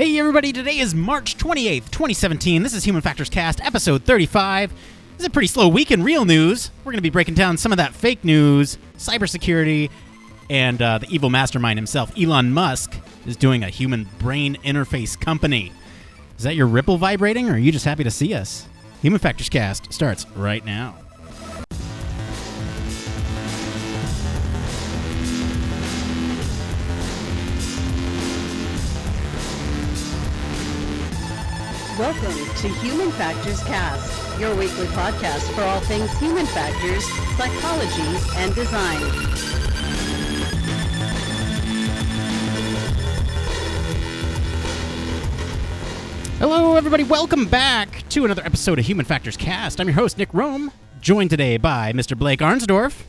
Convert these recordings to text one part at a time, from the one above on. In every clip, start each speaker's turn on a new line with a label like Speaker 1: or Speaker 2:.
Speaker 1: Hey everybody, today is March 28th, 2017. This is Human Factors Cast, episode 35. This is a pretty slow week in real news. We're going to be breaking down some of that fake news, cybersecurity, and uh, the evil mastermind himself, Elon Musk, is doing a human brain interface company. Is that your ripple vibrating, or are you just happy to see us? Human Factors Cast starts right now.
Speaker 2: To Human Factors Cast, your weekly podcast for all things human factors, psychology, and design.
Speaker 1: Hello, everybody. Welcome back to another episode of Human Factors Cast. I'm your host, Nick Roome, joined today by Mr. Blake Arnsdorff.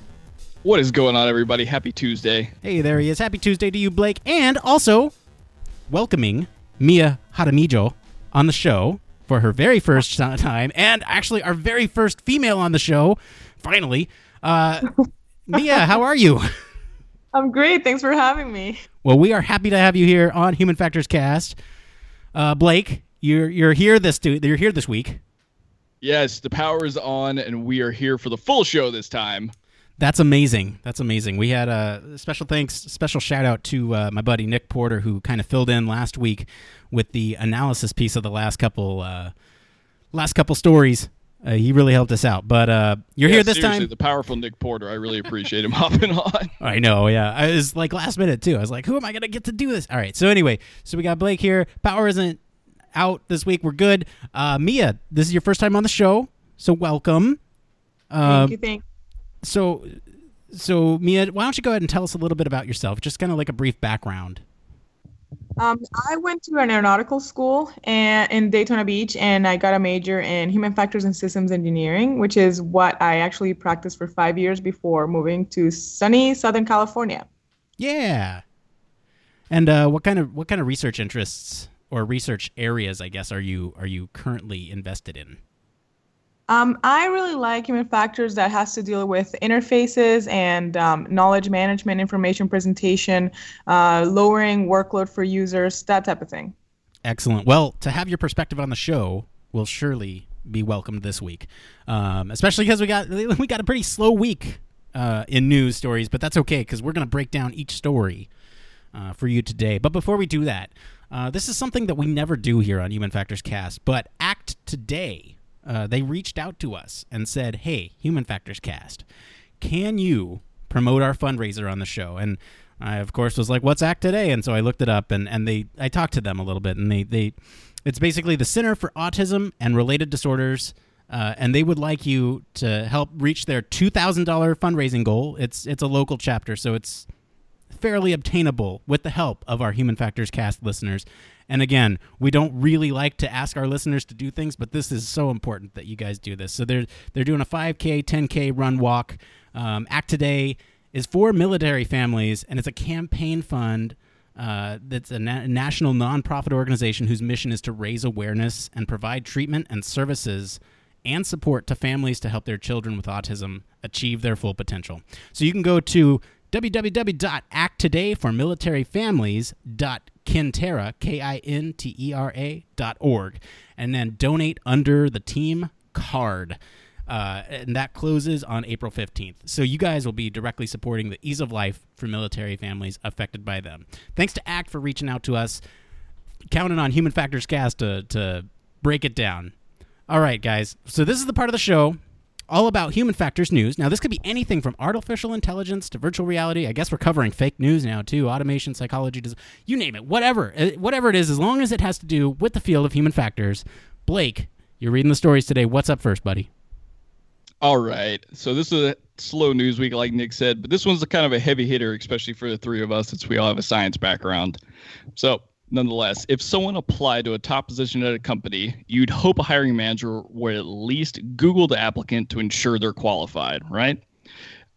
Speaker 3: What is going on, everybody? Happy Tuesday.
Speaker 1: Hey, there he is. Happy Tuesday to you, Blake. And also welcoming Mia Haramijo on the show for her very first time, and actually our very first female on the show, finally. Uh, Mia, how are you?
Speaker 4: I'm great. Thanks for having me.
Speaker 1: Well, we are happy to have you here on Human Factors Cast. Uh, Blake, you're you're here this you're here this week.
Speaker 3: Yes, the power is on, and we are here for the full show this time.
Speaker 1: That's amazing. That's amazing. We had a special thanks, special shout out to uh, my buddy Nick Porter, who kind of filled in last week with the analysis piece of the last couple uh, last couple stories. Uh, he really helped us out. But uh, you're
Speaker 3: yeah,
Speaker 1: here this
Speaker 3: time.
Speaker 1: The
Speaker 3: powerful Nick Porter. I really appreciate him hopping on.
Speaker 1: I know. Yeah, I was like last minute too. I was like, who am I gonna get to do this? All right. So anyway, so we got Blake here. Power isn't out this week. We're good. Uh, Mia, this is your first time on the show, so welcome.
Speaker 4: thank you. Thank
Speaker 1: so so Mia, why don't you go ahead and tell us a little bit about yourself, just kind of like a brief background.
Speaker 4: Um, I went to an aeronautical school and, in Daytona Beach, and I got a major in human factors and systems engineering, which is what I actually practiced for five years before moving to sunny Southern California.
Speaker 1: Yeah. And uh, what kind of what kind of research interests or research areas, I guess, are you are you currently invested in?
Speaker 4: Um, I really like human factors that has to deal with interfaces and um, knowledge management, information presentation, uh, lowering workload for users, that type of thing.
Speaker 1: Excellent. Well, to have your perspective on the show will surely be welcomed this week, um, especially because we got we got a pretty slow week uh, in news stories, but that's okay because we're going to break down each story uh, for you today. But before we do that, uh, this is something that we never do here on Human Factors Cast, but act today uh, they reached out to us and said, "Hey, Human Factors Cast, can you promote our fundraiser on the show?" And I, of course, was like, "What's Act Today?" And so I looked it up, and and they I talked to them a little bit, and they they it's basically the Center for Autism and Related Disorders. Uh, and they would like you to help reach their two thousand dollar fundraising goal. It's it's a local chapter, so it's fairly obtainable with the help of our Human Factors Cast listeners. And again, we don't really like to ask our listeners to do things, but this is so important that you guys do this. So they're they're doing a 5K, 10K run walk. Um, Act Today is for military families, and it's a campaign fund. Uh, that's a na- national nonprofit organization whose mission is to raise awareness and provide treatment and services and support to families to help their children with autism achieve their full potential. So you can go to www.acttodayformilitaryfamilies.kintera, K-I-N-T-E-R-A dot org, and then donate under the team card. Uh, and that closes on April 15th. So you guys will be directly supporting the ease of life for military families affected by them. Thanks to ACT for reaching out to us, counting on Human Factors Cast to, to break it down. All right, guys. So this is the part of the show all about human factors news. Now, this could be anything from artificial intelligence to virtual reality. I guess we're covering fake news now too, automation, psychology, you name it, whatever, uh, whatever it is, as long as it has to do with the field of human factors. Blake, you're reading the stories today. What's up first, buddy?
Speaker 3: All right. So this is a slow news week, like Nick said, but this one's a kind of a heavy hitter, especially for the three of us, since we all have a science background. So nonetheless, if someone applied to a top position at a company, you'd hope a hiring manager would at least Google the applicant to ensure they're qualified, right?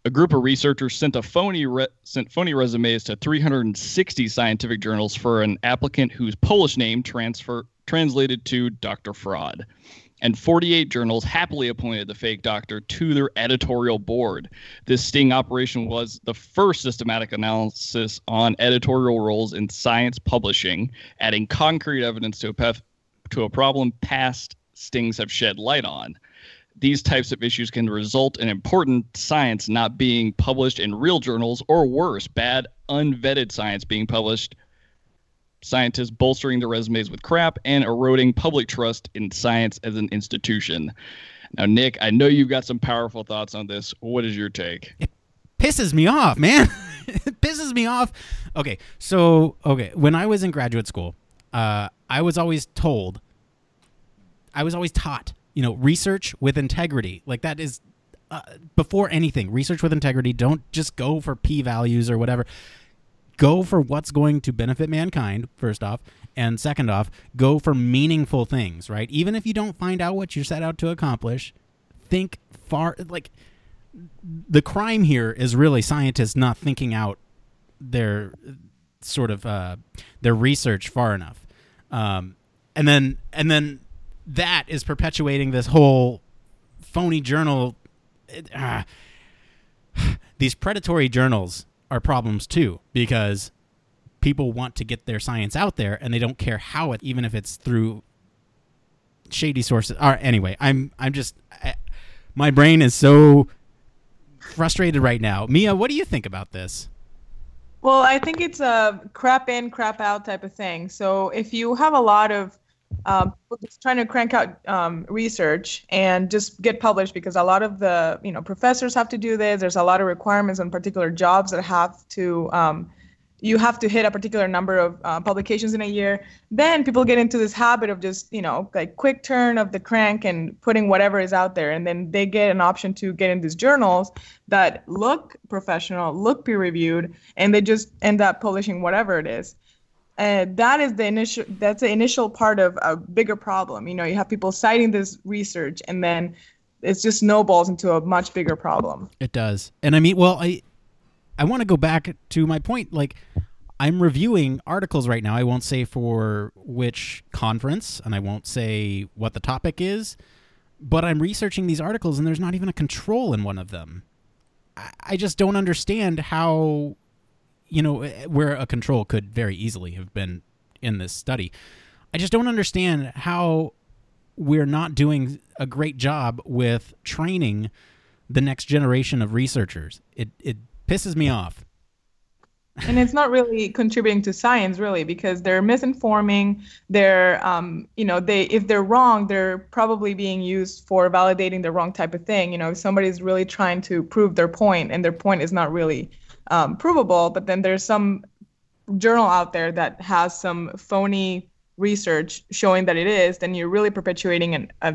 Speaker 3: A group of researchers sent a phony re- sent phony resumes to 360 scientific journals for an applicant whose Polish name transfer translated to Dr. Fraud. And 48 journals happily appointed the fake doctor to their editorial board. This sting operation was the first systematic analysis on editorial roles in science publishing, adding concrete evidence to a, pef- to a problem past stings have shed light on these types of issues can result in important science not being published in real journals, or worse, bad, unvetted science being published. Scientists bolstering their resumes with crap and eroding public trust in science as an institution. Now, Nick, I know you've got some powerful thoughts on this. What is your take?
Speaker 1: It pisses me off, man. it pisses me off. Okay, so okay, when I was in graduate school, uh, I was always told, I was always taught you know, research with integrity. Like that is uh, before anything, research with integrity. Don't just go for p values or whatever. Go for what's going to benefit mankind, first off. And second off, go for meaningful things, right? Even if you don't find out what you're set out to accomplish, think far. Like, the crime here is really scientists not thinking out their sort of uh, their research far enough. Um, and then, and then that is perpetuating this whole phony journal. Uh, these predatory journals are problems too because people want to get their science out there and they don't care how it, even if it's through shady sources. Or anyway, I'm I'm just I, my brain is so frustrated right now. Mia, what do you think about this?
Speaker 4: Well, I think it's a crap in, crap out type of thing. So if you have a lot of um, just trying to crank out um, research and just get published because a lot of the you know professors have to do this. There's a lot of requirements on particular jobs that have to um, you have to hit a particular number of uh, publications in a year. Then people get into this habit of just you know like quick turn of the crank and putting whatever is out there, and then they get an option to get in these journals that look professional, look peer reviewed, and they just end up publishing whatever it is and that is the initial that's the initial part of a bigger problem. You know you have people citing this research and then it just snowballs into a much bigger problem.
Speaker 1: It does. And i mean well i i want to go back to my point like i'm reviewing articles right now. I won't say for which conference and i won't say what the topic is but i'm researching these articles and there's not even a control in one of them. I, I just don't understand how you know, eh, where a control could very easily have been in this study. I just don't understand how we're not doing a great job with training the next generation of researchers. It it pisses me off.
Speaker 4: and it's not really contributing to science really because they're misinforming they're um, you know they if they're wrong they're probably being used for validating the wrong type of thing you know if somebody's really trying to prove their point and their point is not really um, provable, but then there's some journal out there that has some phony research showing that it is, then you're really perpetuating an, a,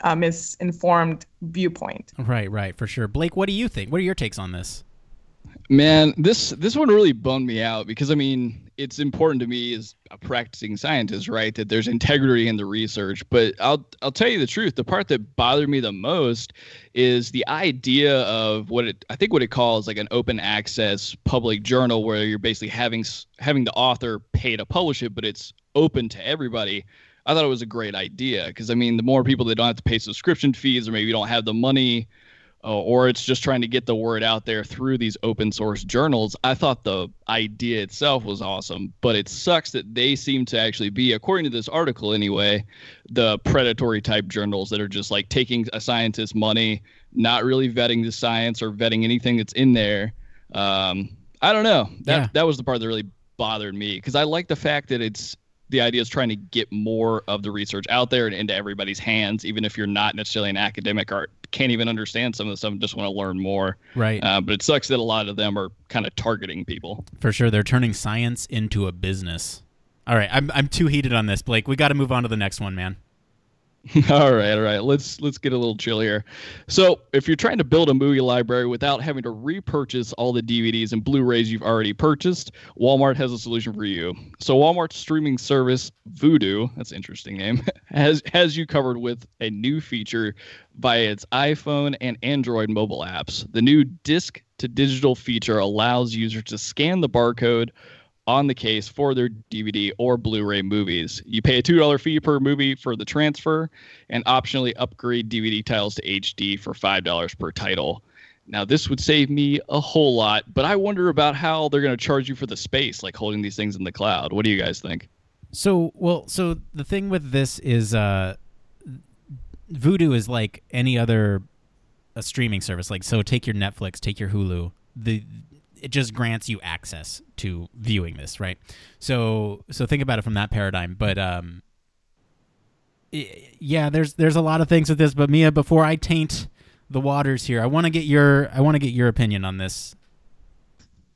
Speaker 4: a misinformed viewpoint.
Speaker 1: Right, right, for sure. Blake, what do you think? What are your takes on this?
Speaker 3: Man, this this one really bummed me out because I mean, it's important to me as a practicing scientist, right, that there's integrity in the research. But I'll I'll tell you the truth. The part that bothered me the most is the idea of what it I think what it calls like an open access public journal where you're basically having having the author pay to publish it, but it's open to everybody. I thought it was a great idea because I mean, the more people that don't have to pay subscription fees or maybe don't have the money or it's just trying to get the word out there through these open source journals. I thought the idea itself was awesome, but it sucks that they seem to actually be, according to this article anyway, the predatory type journals that are just like taking a scientist's money, not really vetting the science or vetting anything that's in there. Um, I don't know. That yeah. that was the part that really bothered me because I like the fact that it's the idea is trying to get more of the research out there and into everybody's hands, even if you're not necessarily an academic or can't even understand some of the stuff and just want to learn more.
Speaker 1: Right.
Speaker 3: Uh, but it sucks that a lot of them are kind of targeting people.
Speaker 1: For sure. They're turning science into a business. All right. I'm, I'm too heated on this, Blake. We got to move on to the next one, man.
Speaker 3: all right, all right. Let's let's get a little chill here. So, if you're trying to build a movie library without having to repurchase all the DVDs and Blu-rays you've already purchased, Walmart has a solution for you. So, Walmart's streaming service Vudu, that's interesting name, has has you covered with a new feature via its iPhone and Android mobile apps. The new disc to digital feature allows users to scan the barcode on the case for their DVD or Blu ray movies. You pay a $2 fee per movie for the transfer and optionally upgrade DVD titles to HD for $5 per title. Now, this would save me a whole lot, but I wonder about how they're going to charge you for the space, like holding these things in the cloud. What do you guys think?
Speaker 1: So, well, so the thing with this is uh Vudu is like any other a streaming service. Like so take your Netflix, take your Hulu. The it just grants you access to viewing this, right? So so think about it from that paradigm, but um yeah, there's there's a lot of things with this, but Mia, before I taint the waters here, I want to get your I want to get your opinion on this.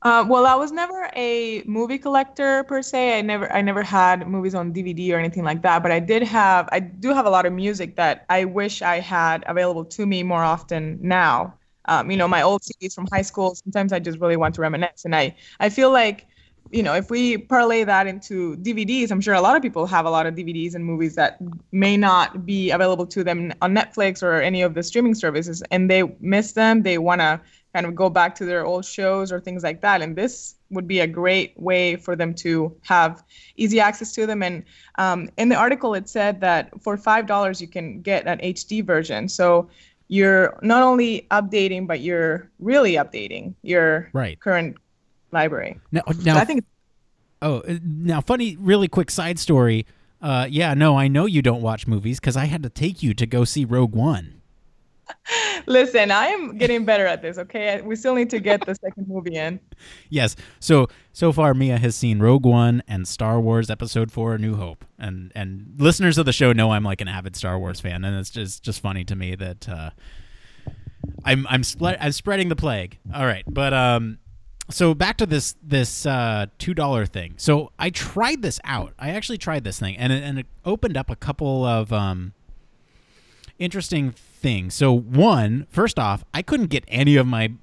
Speaker 4: Uh, well, I was never a movie collector per se. I never, I never had movies on DVD or anything like that. But I did have, I do have a lot of music that I wish I had available to me more often now. Um, you know, my old CDs from high school. Sometimes I just really want to reminisce, and I, I feel like, you know, if we parlay that into DVDs, I'm sure a lot of people have a lot of DVDs and movies that may not be available to them on Netflix or any of the streaming services, and they miss them. They want to kind of go back to their old shows or things like that. And this would be a great way for them to have easy access to them. And um, in the article, it said that for five dollars you can get an HD version. So you're not only updating, but you're really updating your
Speaker 1: Right.
Speaker 4: current library.
Speaker 1: Now,
Speaker 4: So
Speaker 1: now
Speaker 4: I think
Speaker 1: Oh, uh, now funny, really quick side story. Uh, yeah, no, I know you don't watch movies because I had to take you to go see Rogue One.
Speaker 4: Listen, I am getting better at this. Okay, we still need to get the second movie in.
Speaker 1: Yes, so so far Mia has seen Rogue One and Star Wars Episode Four: A New Hope, and and listeners of the show know I'm like an avid Star Wars fan, and it's just just funny to me that uh, I'm I'm I'm spreading the plague. All right, but um, so back to this this uh, two dollar thing. So I tried this out. I actually tried this thing, and it, and it opened up a couple of um interesting things. So one, first off, I couldn't get any of my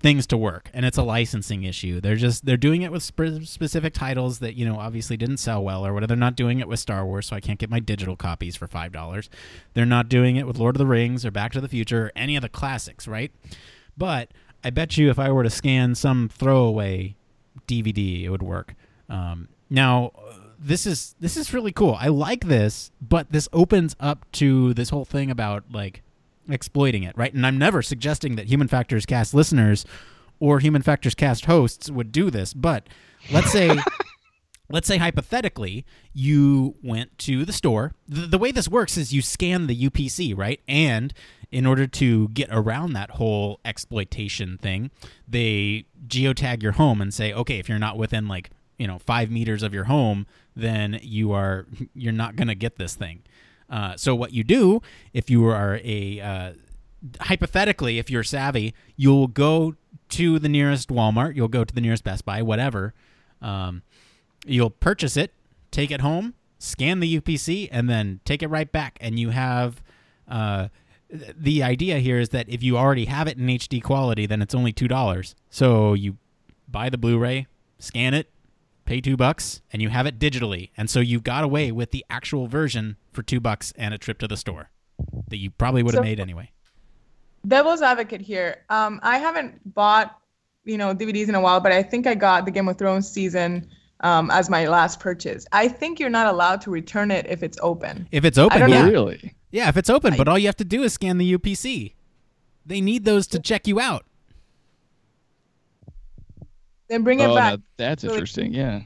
Speaker 1: things to work and it's a licensing issue. They're just they're doing it with sp- specific titles that you know obviously didn't sell well or whatever. They're not doing it with star wars so i can't get my digital copies for five dollars. They're not doing it with lord of the rings or back to the future or any of the classics right? But i bet you if i were to scan some throwaway dvd it would work. Um, now this is this is really cool i like this but this opens up to this whole thing about like exploiting it, right? And I'm never suggesting that Human Factors Cast listeners or Human Factors Cast hosts would do this, but let's say let's say hypothetically you went to the store. The, the way this works is you scan the UPC, right? And in order to get around that whole exploitation thing, they geotag your home and say, okay, if you're not within like you know five meters of your home, then you are you're not gonna get this thing. Uh, so what you do if you are a uh, hypothetically, if you're savvy, you'll go to the nearest Walmart, you'll go to the nearest Best Buy, whatever. Um, you'll purchase it, take it home, scan the UPC, and then take it right back. And you have uh, th- the idea here is that if you already have it in HD quality, then it's only two dollars. So you buy the Blu-ray, scan it, pay two bucks, and you have it digitally. And so you got away with the actual version for two bucks and a trip to the store that you probably would have
Speaker 4: So-
Speaker 1: made anyway.
Speaker 4: devil's advocate here. Um, I haven't bought, you know, DVDs in a while, but I think I got the Game of Thrones season um, as my last purchase. I think you're not allowed to return it if it's open.
Speaker 1: If it's open, yeah.
Speaker 3: Really?
Speaker 1: Yeah, if it's open,
Speaker 4: I-
Speaker 1: but all you have to do is scan the UPC. They need those to check you out.
Speaker 4: Then bring it
Speaker 3: oh,
Speaker 4: back.
Speaker 3: now that's
Speaker 4: Really-
Speaker 3: interesting. Yeah.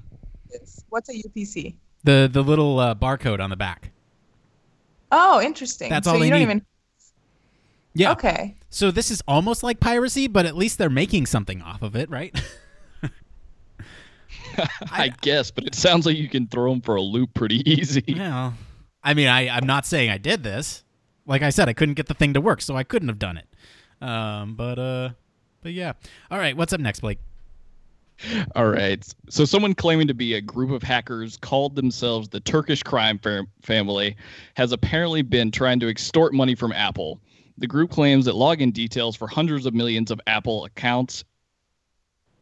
Speaker 4: What's a UPC?
Speaker 1: The the little uh, barcode on the back.
Speaker 4: Oh, interesting.
Speaker 1: That's
Speaker 4: so
Speaker 1: all they
Speaker 4: you don't
Speaker 1: need.
Speaker 4: even.
Speaker 1: Yeah.
Speaker 4: Okay.
Speaker 1: So this is almost like piracy, but at least they're making something off of it, right?
Speaker 3: I, guess, but it sounds like you can throw them for a loop pretty easy.
Speaker 1: well, I mean, I I'm not saying I did this. Like I said, I couldn't get the thing to work, so I couldn't have done it. Um, but uh, but yeah. All right, what's up next, Blake?
Speaker 3: All right. So, someone claiming to be a group of hackers called themselves the Turkish crime fam- family has apparently been trying to extort money from Apple. The group claims that login details for hundreds of millions of Apple accounts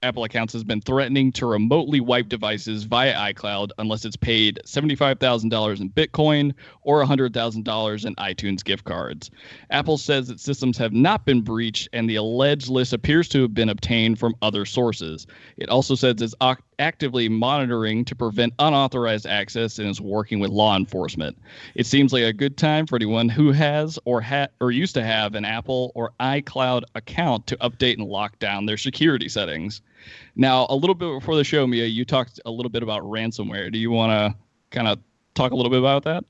Speaker 3: Apple accounts has been threatening to remotely wipe devices via iCloud unless it's paid $75,000 in Bitcoin or $100,000 in iTunes gift cards. Apple says that systems have not been breached and the alleged list appears to have been obtained from other sources. It also says its, actively monitoring to prevent unauthorized access and is working with law enforcement. It seems like a good time for anyone who has or ha- or used to have an Apple or iCloud account to update and lock down their security settings. Now, a little bit before the show, Mia, you talked a little bit about ransomware. Do you want to kind of talk a little bit about that?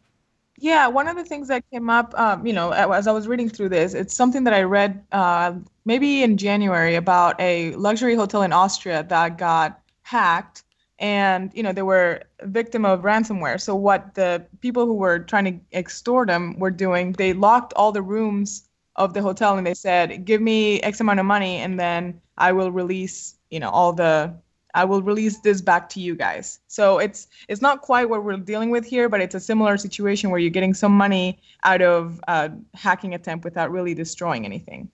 Speaker 4: Yeah, one of the things that came up, um, you know, as I was reading through this, it's something that I read uh, maybe in January about a luxury hotel in Austria that got hacked, and you know they were victim of ransomware. So what the people who were trying to extort them were doing, they locked all the rooms of the hotel and they said, "Give me X amount of money, and then I will release, you know, all the I will release this back to you guys. So it's it's not quite what we're dealing with here, but it's a similar situation where you're getting some money out of a hacking attempt without really destroying anything.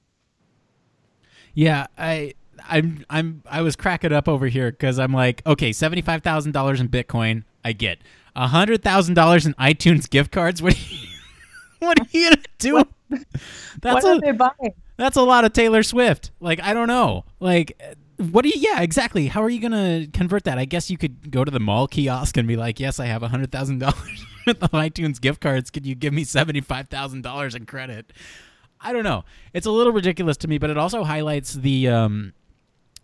Speaker 1: Yeah, I I'm I'm I was cracking up over here because I'm like, okay, seventy five thousand dollars in Bitcoin, I get a hundred thousand dollars in iTunes gift cards. What are you, what are you gonna do?
Speaker 4: What,
Speaker 1: that's
Speaker 4: what a, are they buying?
Speaker 1: That's a lot of Taylor Swift. Like I don't know, like what do you yeah exactly how are you gonna convert that i guess you could go to the mall kiosk and be like yes i have a hundred thousand dollars the itunes gift cards could you give me seventy five thousand dollars in credit i don't know it's a little ridiculous to me but it also highlights the um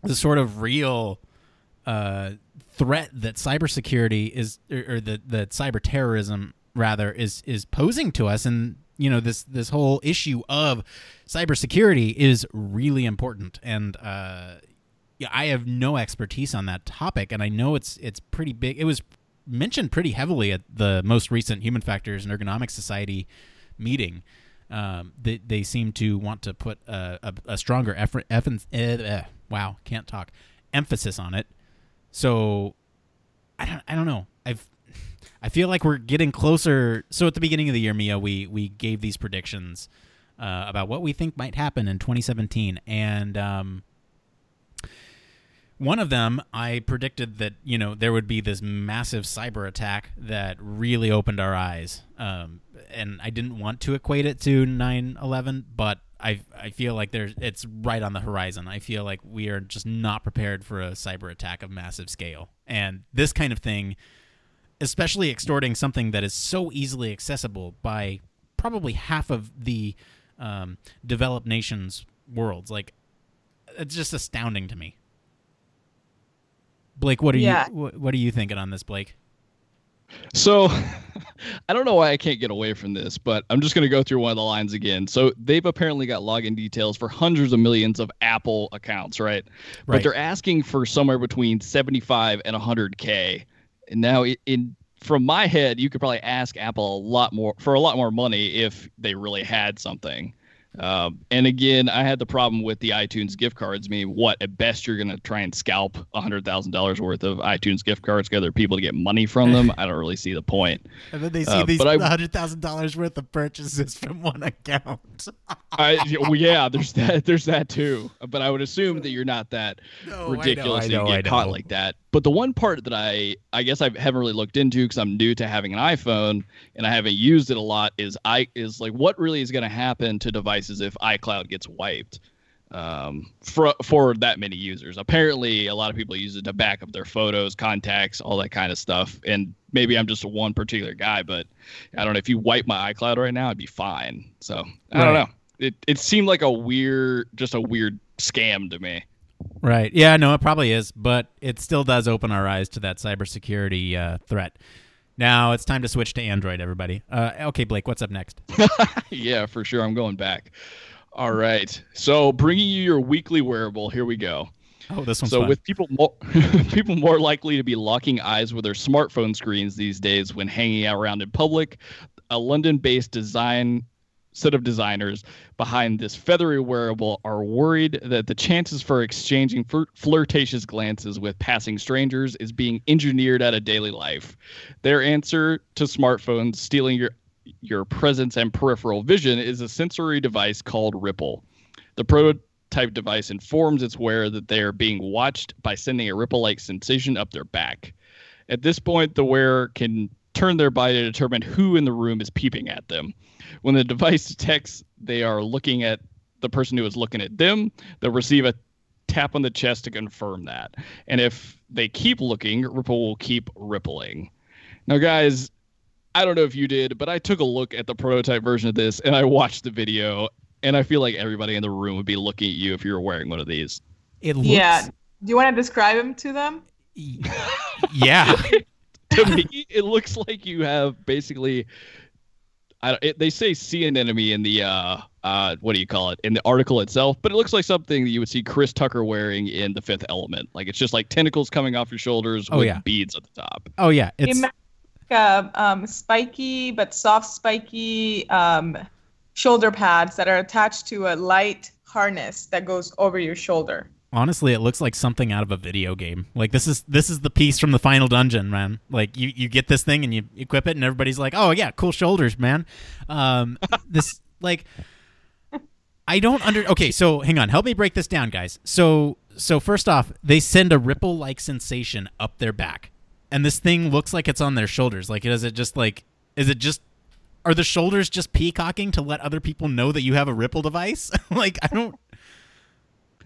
Speaker 1: the sort of real uh threat that cybersecurity is or, or that that cyber terrorism rather is is posing to us and you know this this whole issue of cybersecurity is really important and uh yeah, I have no expertise on that topic, and I know it's it's pretty big. It was mentioned pretty heavily at the most recent Human Factors and Ergonomics Society meeting. Um, they they seem to want to put a, a, a stronger effort. Effort uh, wow, can't talk. Emphasis on it. So I don't I don't know. I've I feel like we're getting closer. So at the beginning of the year, Mia, we we gave these predictions uh, about what we think might happen in 2017, and um, one of them, I predicted that you know there would be this massive cyber attack that really opened our eyes, um, and I didn't want to equate it to 9/11, but I I feel like there's it's right on the horizon. I feel like we are just not prepared for a cyber attack of massive scale, and this kind of thing, especially extorting something that is so easily accessible by probably half of the um, developed nations' worlds, like it's just astounding to me. Blake, what are yeah. you what, what are you thinking on this, Blake?
Speaker 3: So, I don't know why I can't get away from this, but I'm just going to go through one of the lines again. So, they've apparently got login details for hundreds of millions of Apple accounts, right? right. But they're asking for somewhere between 75 and 100k. And now in from my head, you could probably ask Apple a lot more for a lot more money if they really had something. Um, and again, I had the problem with the iTunes gift cards. I mean, what at best you're going to try and scalp hundred thousand dollars worth of iTunes gift cards to other people to get money from them. I don't really see the point.
Speaker 1: And then they see uh, these hundred thousand dollars worth of purchases from one account.
Speaker 3: I, well, yeah, there's that. There's that too. But I would assume that you're not that no, ridiculous and get caught like that. But the one part that I, I guess I haven't really looked into because I'm new to having an iPhone and I haven't used it a lot is I is like what really is going to happen to devices if iCloud gets wiped um, for for that many users. Apparently, a lot of people use it to back up their photos, contacts, all that kind of stuff. And maybe I'm just a one particular guy, but I don't know if you wipe my iCloud right now, I'd be fine. So I right. don't know. It it seemed like a weird, just a weird scam to me.
Speaker 1: Right. Yeah, no, it probably is, but it still does open our eyes to that cybersecurity uh, threat. Now it's time to switch to Android, everybody. Uh, okay, Blake, what's up next?
Speaker 3: yeah, for sure. I'm going back. All right. So, bringing you your weekly wearable. Here we go.
Speaker 1: Oh, this one's
Speaker 3: so
Speaker 1: fun.
Speaker 3: with people more people more likely to be locking eyes with their smartphone screens these days when hanging out around in public, a London-based design set of designers behind this feathery wearable are worried that the chances for exchanging flirtatious glances with passing strangers is being engineered out of daily life. Their answer to smartphones stealing your your presence and peripheral vision is a sensory device called Ripple. The prototype device informs its wearer that they are being watched by sending a ripple-like sensation up their back. At this point, the wearer can turn their body to determine who in the room is peeping at them. When the device detects they are looking at the person who is looking at them, they'll receive a tap on the chest to confirm that. And if they keep looking, Ripple will keep rippling. Now, guys, I don't know if you did, but I took a look at the prototype version of this and I watched the video, and I feel like everybody in the room would be looking at you if you were wearing one of these.
Speaker 1: It looks,
Speaker 4: Yeah. Do you want to describe them to them?
Speaker 1: yeah.
Speaker 3: to me, it looks like you have basically. I it, they say sea anemone in the uh, uh, what do you call it in the article itself, but it looks like something that you would see Chris Tucker wearing in The Fifth Element. Like it's just like tentacles coming off your shoulders
Speaker 1: Oh,
Speaker 3: with
Speaker 1: yeah.
Speaker 3: beads at the top.
Speaker 1: Oh yeah. It's
Speaker 4: Imagine like a um, spiky but soft spiky um, shoulder pads that are attached to a light harness that goes over your shoulder.
Speaker 1: Honestly it looks like something out of a video game. Like this is this is the piece from the final dungeon, man. Like you you get this thing and you equip it and everybody's like, "Oh yeah, cool shoulders, man." Um this like I don't under Okay, so hang on. Help me break this down, guys. So so first off, they send a ripple like sensation up their back. And this thing looks like it's on their shoulders. Like is it just like is it just are the shoulders just peacocking to let other people know that you have a ripple device? like I don't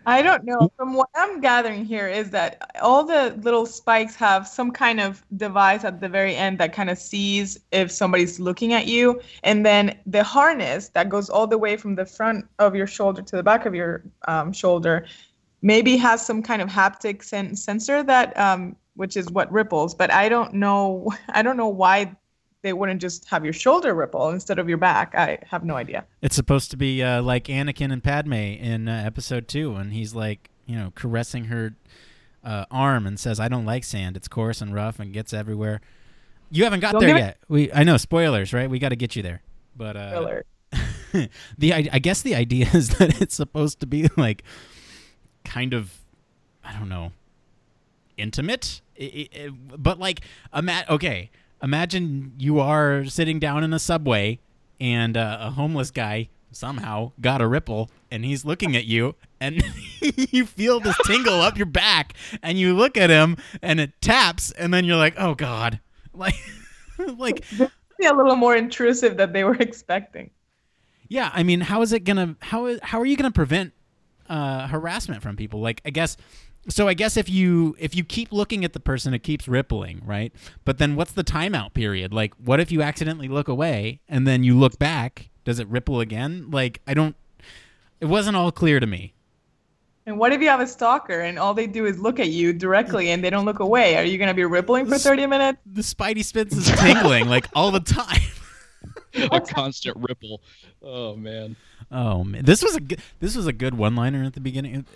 Speaker 4: I don't know. From what I'm gathering here is that all the little spikes have some kind of device at the very end that kind of sees if somebody's looking at you. And then the harness that goes all the way from the front of your shoulder to the back of your um, shoulder maybe has some kind of haptic sen- sensor that, um, which is what ripples. But I don't know. I don't know why they wouldn't just have your shoulder ripple instead of your back. I have no idea.
Speaker 1: It's supposed to be uh, like Anakin and Padme in uh, episode two, and he's like, you know, caressing her uh, arm and says, "I don't like sand. It's coarse and rough and gets everywhere." You haven't got
Speaker 4: Don't
Speaker 1: there
Speaker 4: give it-
Speaker 1: yet. We, I know, spoilers, right? We got to get you there. But uh, the I, I guess the idea is that it's supposed to be like kind of I don't know intimate, I- I- I- but like ima- okay, imagine you are sitting down in a subway and uh, a homeless guy somehow got a ripple and he's looking at you and you feel this tingle up your back and you look at him and it taps and then you're like oh god like like
Speaker 4: Be a little more intrusive than they were expecting.
Speaker 1: yeah, I mean, how is it gonna how is how are you gonna prevent uh, harassment from people? Like, I guess so. I guess if you if you keep looking at the person, it keeps rippling, right? But then, what's the timeout period? Like, what if you accidentally look away and then you look back? Does it ripple again? Like, I don't. It wasn't all clear to me.
Speaker 4: And what if you have a stalker and all they do is look at you directly and they don't look away? Are you going to be rippling for 30 minutes?
Speaker 1: The Spidey spins is tingling like all the time.
Speaker 3: a constant ripple. Oh man.
Speaker 1: Oh man, this was a good, this was a good one liner at the beginning.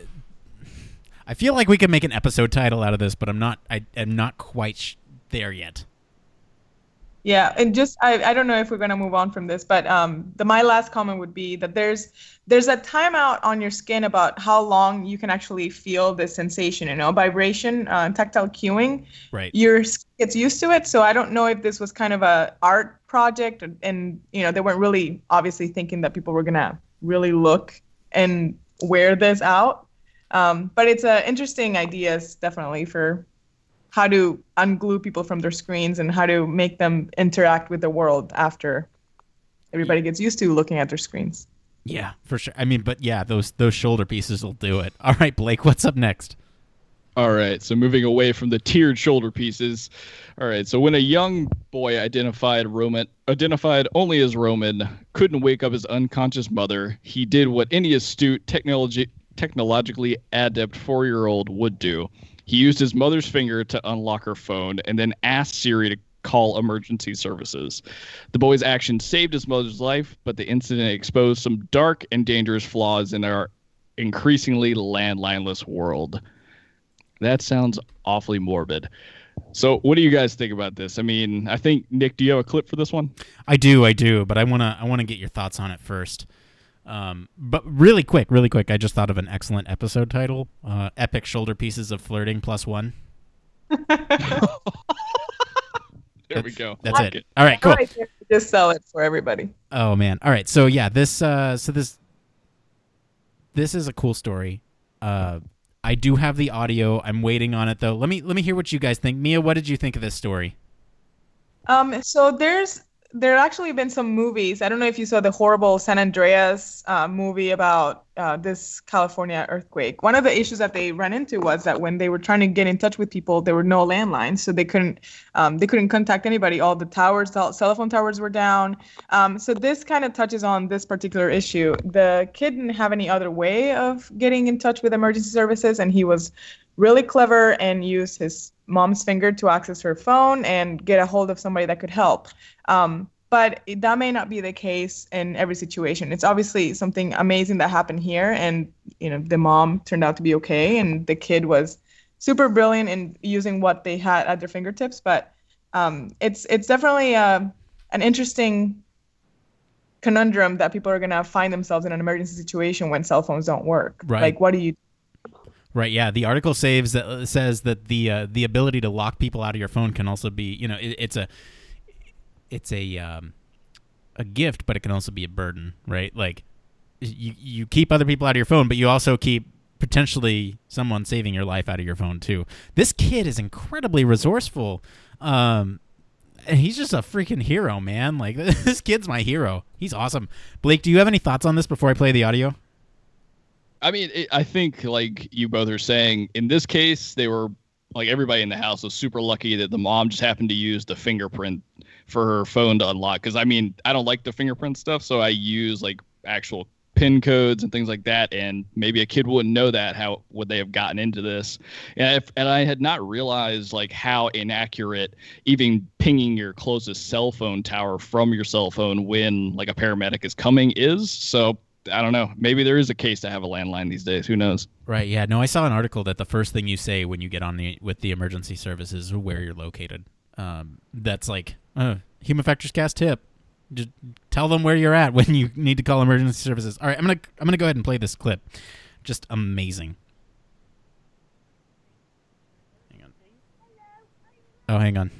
Speaker 1: I feel like we could make an episode title out of this, but I'm not. I am not quite sh- there yet.
Speaker 4: Yeah, and just I, I don't know if we're gonna move on from this, but um the my last comment would be that there's there's a timeout on your skin about how long you can actually feel the sensation, you know, vibration, uh, tactile cueing.
Speaker 1: Right.
Speaker 4: Your skin gets used to it, so I don't know if this was kind of a art project, and, and you know they weren't really obviously thinking that people were gonna really look and wear this out. Um, but it's an interesting ideas definitely for how to unglue people from their screens and how to make them interact with the world after everybody gets used to looking at their screens.
Speaker 1: Yeah, for sure. I mean, but yeah, those those shoulder pieces will do it. All right, Blake, what's up next?
Speaker 3: All right, so moving away from the tiered shoulder pieces. All right, so when a young boy identified Roman, identified only as Roman, couldn't wake up his unconscious mother, he did what any astute technology, technologically adept four-year-old would do. He used his mother's finger to unlock her phone and then asked Siri to call emergency services. The boy's action saved his mother's life, but the incident exposed some dark and dangerous flaws in our increasingly landlineless world. That sounds awfully morbid. So, what do you guys think about this? I mean, I think Nick, do you have a clip for this one?
Speaker 1: I do, I do, but I wanna I wanna get your thoughts on it first. Um, but really quick, really quick, I just thought of an excellent episode title: uh, "Epic Shoulder Pieces of Flirting Plus One."
Speaker 3: There we go.
Speaker 1: That's
Speaker 3: Like
Speaker 1: it. All right, cool.
Speaker 4: Right Just sell it for everybody.
Speaker 1: Oh man. All right. So yeah, this uh so this this is a cool story. Uh I do have the audio. I'm waiting on it though. Let me let me hear what you guys think. Mia, what did you think of this story?
Speaker 4: Um, so there's there have actually been some movies. I don't know if you saw the horrible San Andreas uh, movie about uh, this California earthquake. One of the issues that they ran into was that when they were trying to get in touch with people, there were no landlines, so they couldn't um, they couldn't contact anybody. All the towers, cell phone towers were down. Um, so this kind of touches on this particular issue. The kid didn't have any other way of getting in touch with emergency services, and he was really clever and used his mom's finger to access her phone and get a hold of somebody that could help. Um, but that may not be the case in every situation. It's obviously something amazing that happened here, and you know the mom turned out to be okay, and the kid was super brilliant in using what they had at their fingertips. But um, it's it's definitely uh, an interesting conundrum that people are gonna find themselves in an emergency situation when cell phones don't work.
Speaker 1: Right.
Speaker 4: Like, what do you
Speaker 1: Right. Yeah. The article saves that uh, says that the uh, the ability to lock people out of your phone can also be you know it, it's a it's a um, a gift, but it can also be a burden. Right. Like you you keep other people out of your phone, but you also keep potentially someone saving your life out of your phone too. This kid is incredibly resourceful. Um, and he's just a freaking hero, man. Like this kid's my hero. He's awesome. Blake, do you have any thoughts on this before I play the audio?
Speaker 3: I mean, it, I think like you both are saying, in this case, they were like everybody in the house was super lucky that the mom just happened to use the fingerprint for her phone to unlock. Because I mean, I don't like the fingerprint stuff, so I use like actual pin codes and things like that. And maybe a kid wouldn't know that. How would they have gotten into this? And if, and I had not realized like how inaccurate even pinging your closest cell phone tower from your cell phone when like a paramedic is coming is. So I don't know. Maybe there is a case to have a landline these days. Who knows?
Speaker 1: Right. Yeah. No, I saw an article that the first thing you say when you get on the with the emergency service is where you're located. Um, that's like uh, human factors cast tip. Just tell them where you're at when you need to call emergency services. All right, I'm gonna I'm gonna go ahead and play this clip. Just amazing. Hang on. Oh, hang on.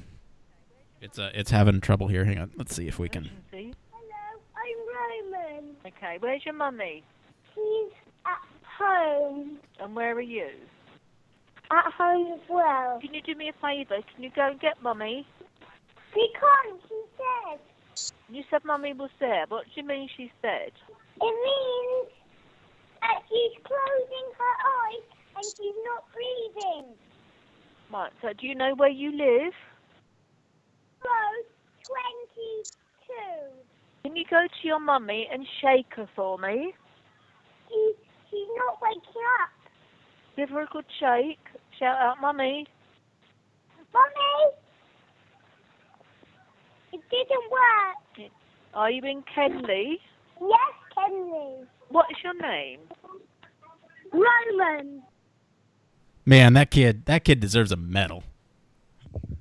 Speaker 1: It's uh, it's having trouble here. Hang on. Let's see if we can.
Speaker 5: Emergency.
Speaker 6: Hello, I'm Roman.
Speaker 5: Okay, where's your mummy?
Speaker 6: She's at home.
Speaker 5: And where are you?
Speaker 6: At home as well.
Speaker 5: Can you do me a favour? Can you go and get mummy?
Speaker 6: She can't, she said.
Speaker 5: You said mummy was there. What do you mean she said?
Speaker 6: It means that she's closing her eyes and she's not breathing.
Speaker 5: Right, so do you know where you live?
Speaker 6: Road 22.
Speaker 5: Can you go to your mummy and shake her for me?
Speaker 6: She, she's not waking up.
Speaker 5: Give her a good shake. Shout out mummy.
Speaker 6: Mommy! It didn't work.
Speaker 5: Are you in Kenley?
Speaker 6: Yes, Kenley.
Speaker 5: What is your name?
Speaker 6: Roman.
Speaker 1: Man, that kid that kid deserves a medal.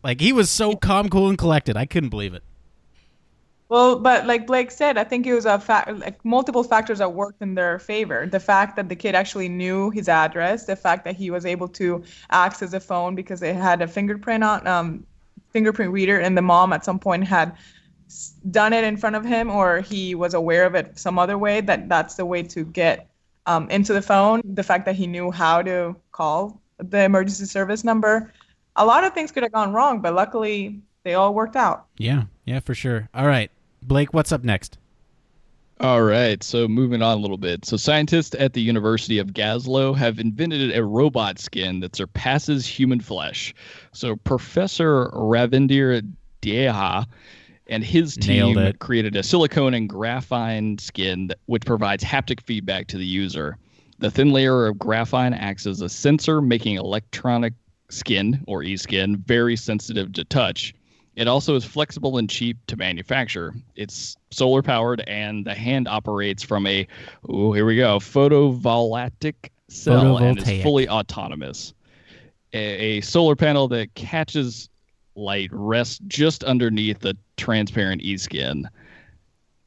Speaker 1: Like he was so calm, cool, and collected. I couldn't believe it.
Speaker 4: Well, but like Blake said, I think it was a fact, like multiple factors that worked in their favor. The fact that the kid actually knew his address, the fact that he was able to access the phone because it had a fingerprint on, um, fingerprint reader, and the mom at some point had done it in front of him, or he was aware of it some other way. That that's the way to get um, into the phone. The fact that he knew how to call the emergency service number. A lot of things could have gone wrong, but luckily they all worked out.
Speaker 1: Yeah, yeah, for sure. All right, Blake, what's up next?
Speaker 3: All right, so moving on a little bit. So, scientists at the University of Glasgow have invented a robot skin that surpasses human flesh. So, Professor Ravinder Dahiya and his team created a silicone and graphene skin that, which provides haptic feedback to the user. The thin layer of graphene acts as a sensor, making electronic skin or e-skin very sensitive to touch. It also is flexible and cheap to manufacture. It's solar powered and the hand operates from a oh here we go photovoltaic cell and is fully autonomous. A, a solar panel that catches light rests just underneath the transparent e-skin.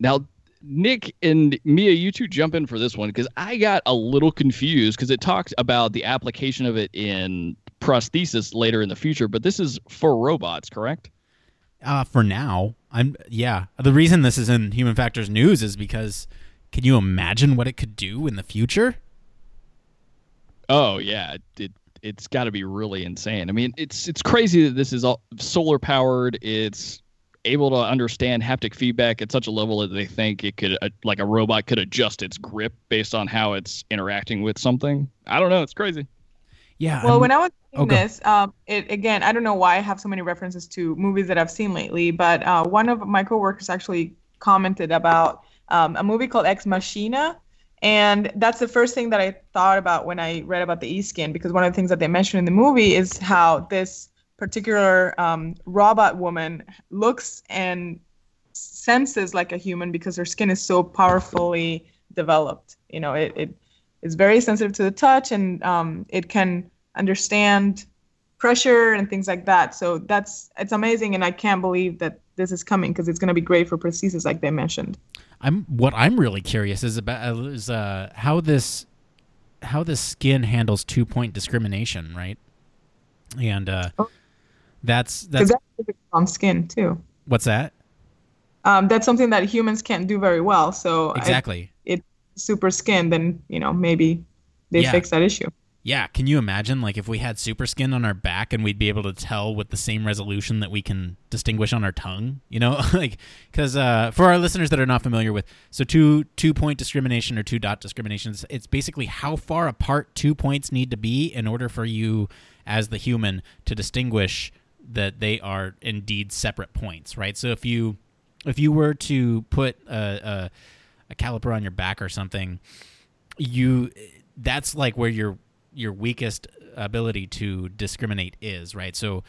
Speaker 3: Now, Nick and Mia, you two jump in for this one because I got a little confused because it talks about the application of it in prosthesis later in the future, but this is for robots, correct?
Speaker 1: Uh, for now, I'm yeah. The reason this is in Human Factors News is because can you imagine what it could do in the future?
Speaker 3: Oh yeah, it, it it's got to be really insane. I mean, it's it's crazy that this is all solar powered. It's able to understand haptic feedback at such a level that they think it could, uh, like a robot could adjust its grip based on how it's interacting with something. I don't know. It's crazy.
Speaker 1: Yeah.
Speaker 4: Well,
Speaker 1: I'm-
Speaker 4: when I was Seeing this, um, it again, I don't know why I have so many references to movies that I've seen lately, but uh, one of my coworkers actually commented about um, a movie called Ex Machina, and that's the first thing that I thought about when I read about the E-skin, because one of the things that they mentioned in the movie is how this particular um, robot woman looks and senses like a human because her skin is so powerfully developed. You know, it, it is very sensitive to the touch and um, it can understand pressure and things like that. So that's it's amazing, and I can't believe that this is coming because it's going to be great for prosthesis, like they mentioned.
Speaker 1: I'm what I'm really curious is about is uh, how this how this skin handles two point discrimination, right? And uh,
Speaker 4: Oh.
Speaker 1: that's that's
Speaker 4: that's on skin too.
Speaker 1: what's that
Speaker 4: Um, that's something that humans can't do very well. So I-
Speaker 1: exactly?
Speaker 4: it's super skin, then you know maybe they
Speaker 1: Yeah.
Speaker 4: fix that issue.
Speaker 1: Yeah, can you imagine like if we had super skin on our back and we'd be able to tell with the same resolution that we can distinguish on our tongue, you know, like because uh, for our listeners that are not familiar with, so two two point discrimination or two dot discrimination, it's, basically how far apart two points need to be in order for you as the human to distinguish that they are indeed separate points, right? So if you if you were to put a, a, a caliper on your back or something, you that's like where your your weakest ability to discriminate is, right? So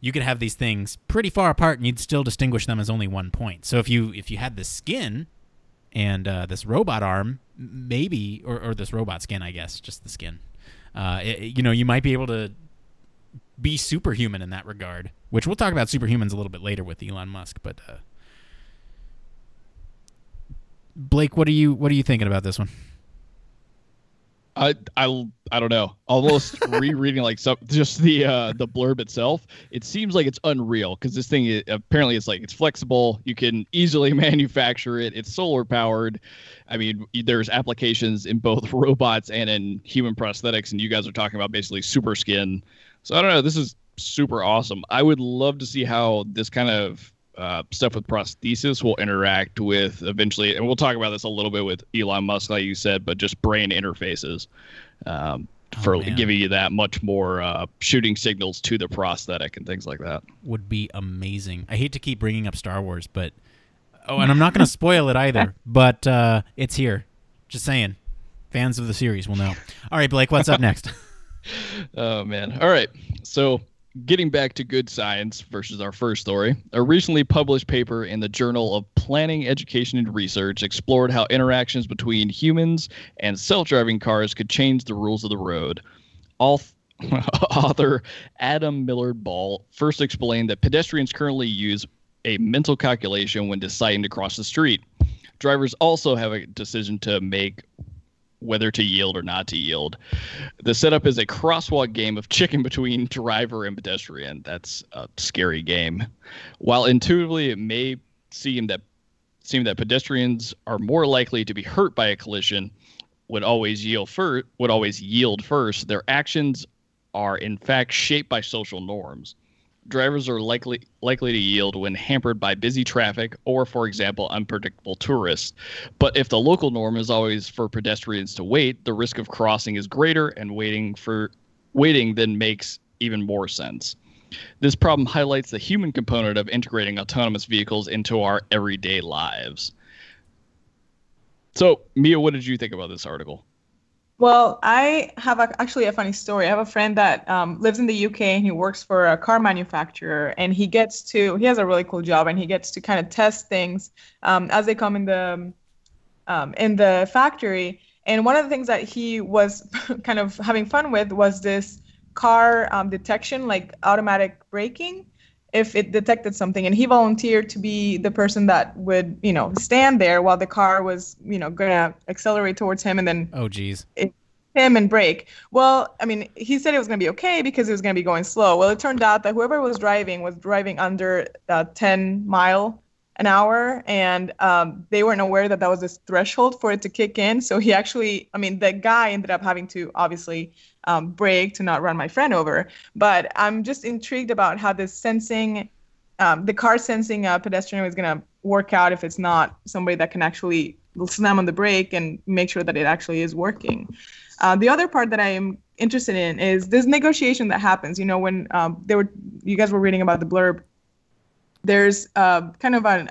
Speaker 1: you could have these things pretty far apart and you'd still distinguish them as only one point. So if you if you had this skin and uh, this robot arm, maybe or, or this robot skin, I guess, just the skin. Uh, it- you know, you might be able to be superhuman in that regard, which we'll talk about superhumans a little bit later with Elon Musk. But uh, Blake, what are you what are you thinking about this one?
Speaker 3: I I I don't know. Almost rereading like some just the uh the blurb itself. It seems like it's unreal because this thing is, apparently it's like it's flexible. You can easily manufacture it. It's solar powered. I mean, there's applications in both robots and in human prosthetics, and you guys are talking about basically super skin. So I don't know. This is super awesome. I would love to see how this kind of uh, stuff with prosthesis will interact with eventually, and we'll talk about this a little bit with Elon Musk, like you said, but just brain interfaces um,
Speaker 1: Oh,
Speaker 3: for
Speaker 1: man.
Speaker 3: giving you that much more uh, shooting signals to the prosthetic and things like that.
Speaker 1: would be amazing. I hate to keep bringing up Star Wars, but oh, and I'm not going to spoil it either. But uh, it's here. Just saying, fans of the series will know. All right, Blake, what's up next?
Speaker 3: Oh man. All right. So getting back to good science versus our first story, a recently published paper in the Journal of Planning, Education, and Research explored how interactions between humans and self-driving cars could change the rules of the road. All author Adam Millard Ball first explained that pedestrians currently use a mental calculation when deciding to cross the street. Drivers also have a decision to make whether to yield or not to yield. The setup is a crosswalk game of chicken between driver and pedestrian. That's a scary game. While intuitively it may seem that seem that pedestrians are more likely to be hurt by a collision, would always yield first, would always yield first. Their actions are in fact shaped by social norms. Drivers are likely likely to yield when hampered by busy traffic or, for example, unpredictable tourists. But if the local norm is always for pedestrians to wait, the risk of crossing is greater, and waiting for waiting then makes even more sense. This problem highlights the human component of integrating autonomous vehicles into our everyday lives. So, Mia, what did you think about this article?
Speaker 4: Well, I have a, actually a funny story. I have a friend that um, lives in the UK and he works for a car manufacturer, and he gets to he has a really cool job, and he gets to kind of test things um, as they come in the um, in the factory. And one of the things that he was kind of having fun with was this car um, detection, like automatic braking, if it detected something. And he volunteered to be the person that would, you know, stand there while the car was, you know, gonna accelerate towards him, and then
Speaker 1: Oh, geez.
Speaker 4: him and brake. Well, I mean, he said it was going to be okay because it was going to be going slow. Well, it turned out that whoever was driving was driving under uh, 10 mile an hour, and um, they weren't aware that that was this threshold for it to kick in. So he actually, I mean, the guy ended up having to obviously um, brake to not run my friend over. But I'm just intrigued about how this sensing um, the car sensing a pedestrian is going to work out if it's not somebody that can actually slam on the brake and make sure that it actually is working. Uh, the other part that I am interested in is this negotiation that happens. You know, when um, they were, you guys were reading about the blurb. There's uh, kind of an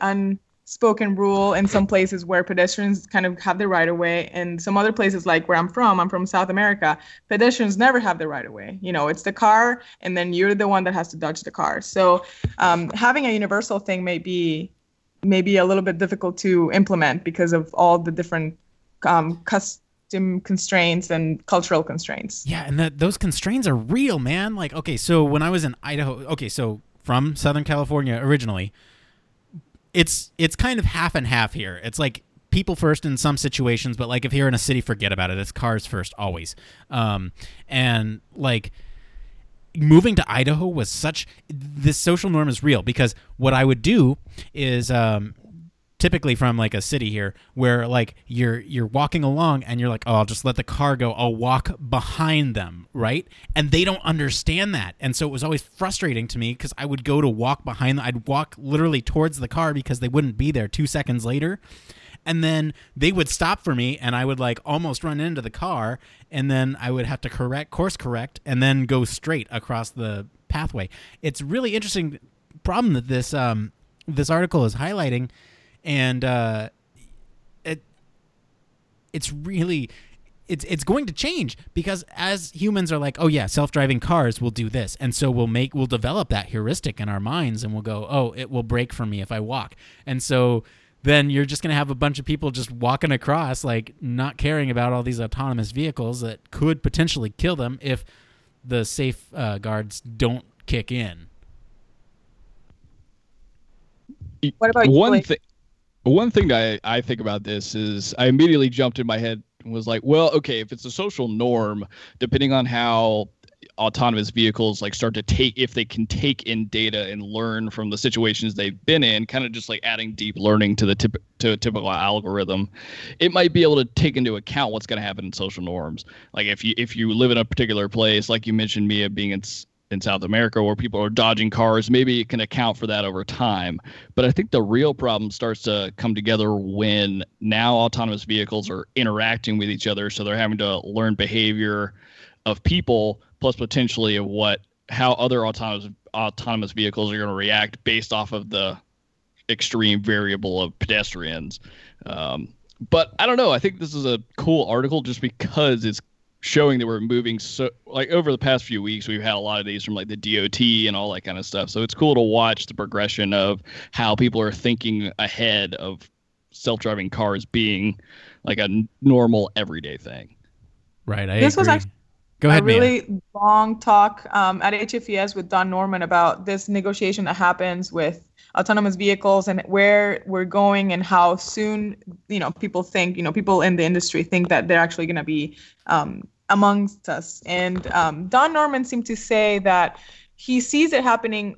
Speaker 4: unspoken rule in some places where pedestrians kind of have the right of way, and some other places like where I'm from, I'm from South America, pedestrians never have the right of way. You know, it's the car, and then you're the one that has to dodge the car. So um, having a universal thing may be maybe a little bit difficult to implement because of all the different um, custom constraints and cultural constraints.
Speaker 1: Yeah, and those constraints are real, man. Like, okay, so when I was in Idaho, okay, so from Southern California originally, it's it's kind of half and half here. It's like people first in some situations, but like if you're in a city, forget about it. It's cars first always. Um, and like moving to Idaho was such this social norm is real because what I would do is um, typically from like a city here where like you're you're walking along and you're like oh I'll just let the car go. I'll walk behind them right? And they don't understand that. And so it was always frustrating to me because I would go to walk behind them I'd walk literally towards the car because they wouldn't be there two seconds later. And then they would stop for me and I would like almost run into the car and then I would have to correct course correct and then go straight across the pathway. It's really interesting problem that this um this article is highlighting and uh it it's really it's it's going to change because as humans are like, oh yeah, self-driving cars will do this, and so we'll make we'll develop that heuristic in our minds, and we'll go, oh, it will brake for me if I walk, and so then you're just going to have a bunch of people just walking across, like not caring about all these autonomous vehicles that could potentially kill them if the safe uh, guards don't kick in.
Speaker 4: What about
Speaker 3: one thing? One thing I, I think about this is I immediately jumped in my head and was like, well, okay, if it's a social norm, depending on how autonomous vehicles like start to take if they can take in data and learn from the situations they've been in kind of just like adding deep learning to the tip to a typical algorithm it might be able to take into account what's going to happen in social norms. Like if you if you live in a particular place like you mentioned mia being in in South America where people are dodging cars, maybe it can account for that over time. But I think the real problem starts to come together when now autonomous vehicles are interacting with each other. So they're having to learn behavior of people plus potentially of what how other autonomous autonomous vehicles are going to react based off of the extreme variable of pedestrians. Um, but I don't know. I think this is a cool article just because it's showing that we're moving so like over the past few weeks we've had a lot of these from like the DOT and all that kind of stuff. So it's cool to watch the progression of how people are thinking ahead of self-driving cars being like a normal everyday thing.
Speaker 1: Right. I
Speaker 4: this
Speaker 1: agree.
Speaker 4: was actually
Speaker 1: Go ahead,
Speaker 4: a
Speaker 1: Mia.
Speaker 4: really long talk um, at HFES with Don Norman about this negotiation that happens with autonomous vehicles and where we're going and how soon you know people think you know people in the industry think that they're actually going to be um, amongst us. And um, don norman seemed to say that he sees it happening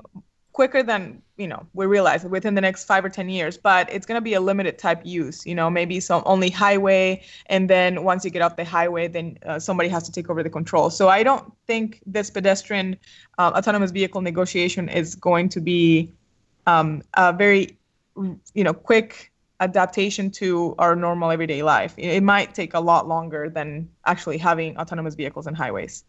Speaker 4: quicker than you know we realize within the next five or ten years but it's going to be a limited type use you know maybe some only highway and then once you get off the highway then uh, somebody has to take over the control. So i don't think this pedestrian uh, autonomous vehicle negotiation is going to be um, a very you know quick adaptation to our normal everyday life it might take a lot longer than actually having autonomous vehicles in highways